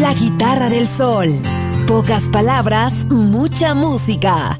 La guitarra del sol. Pocas palabras, mucha música.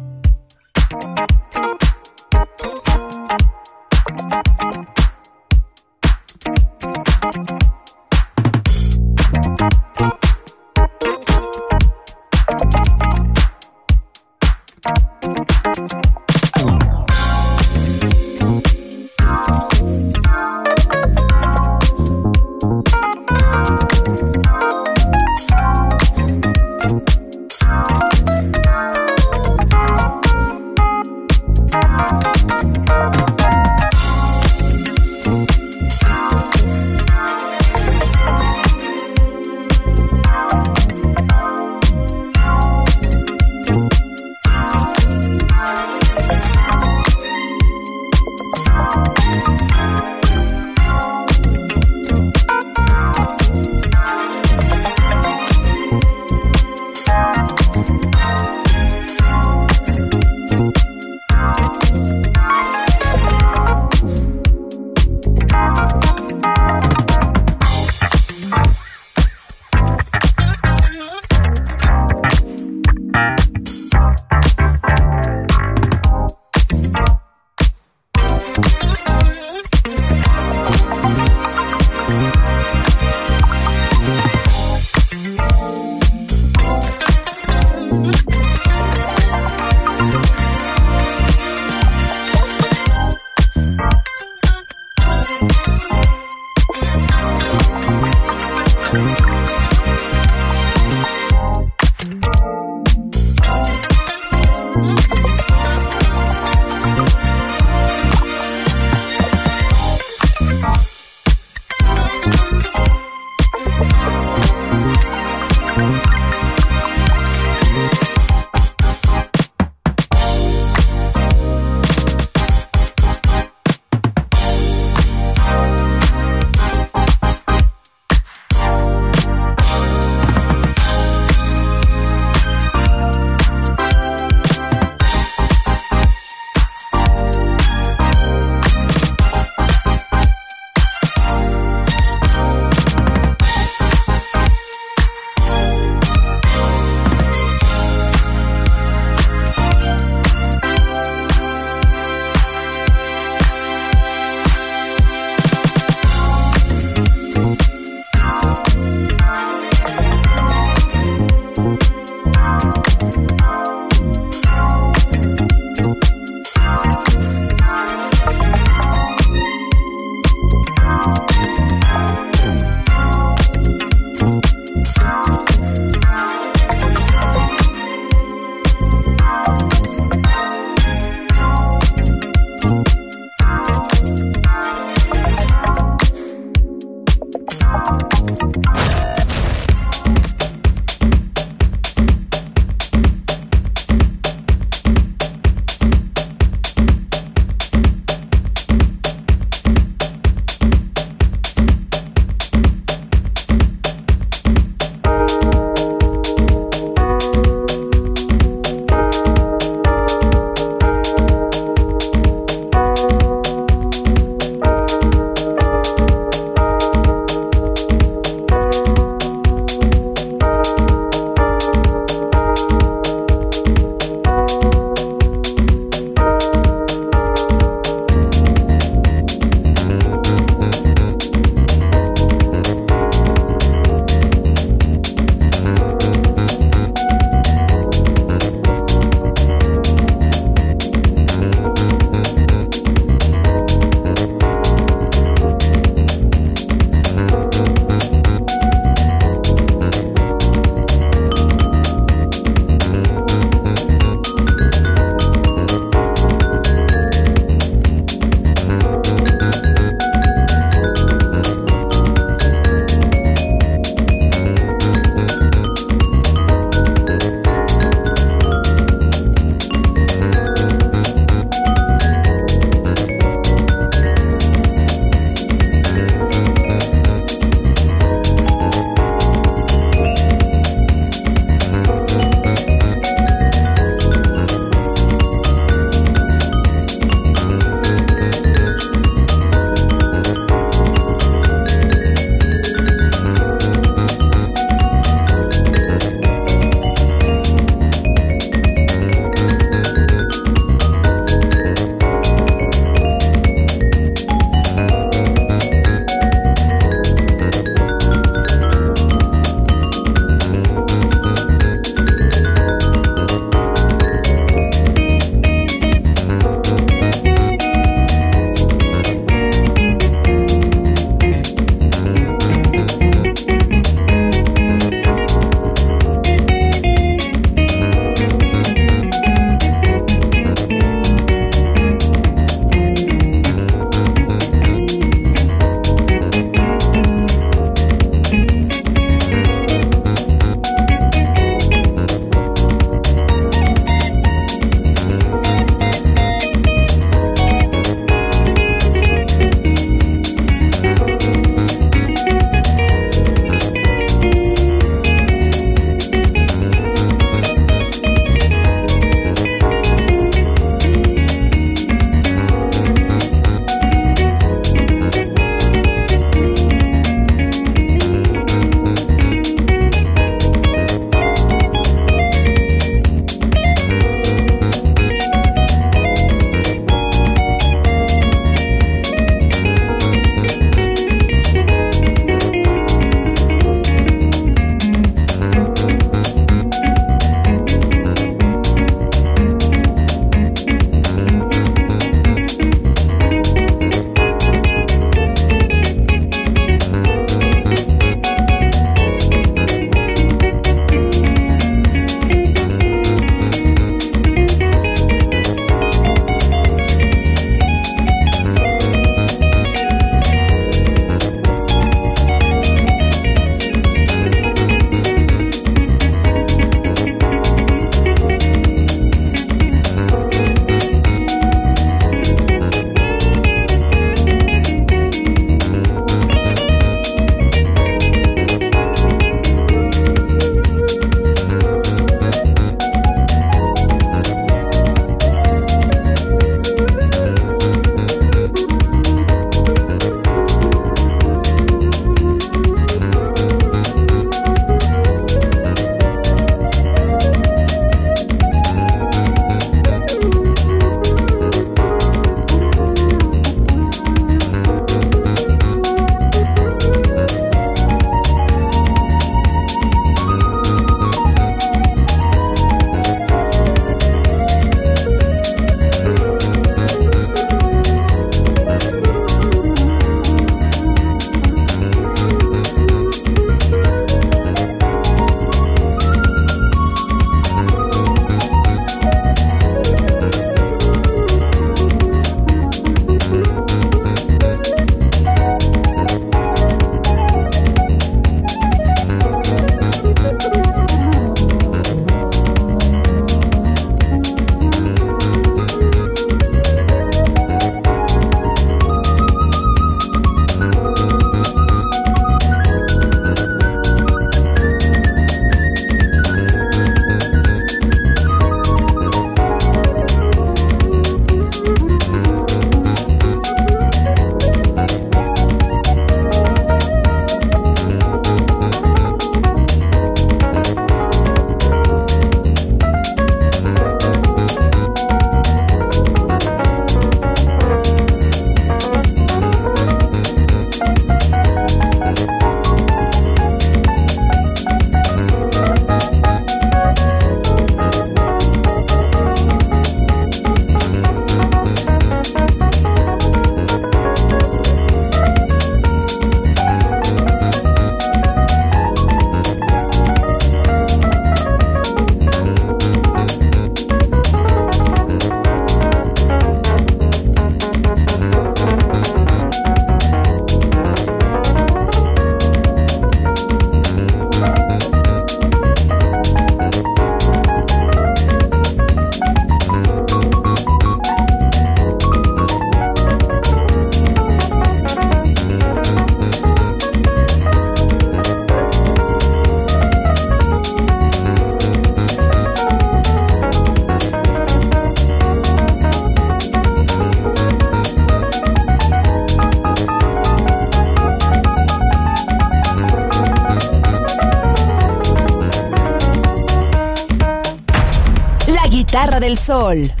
Del sol.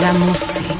La música.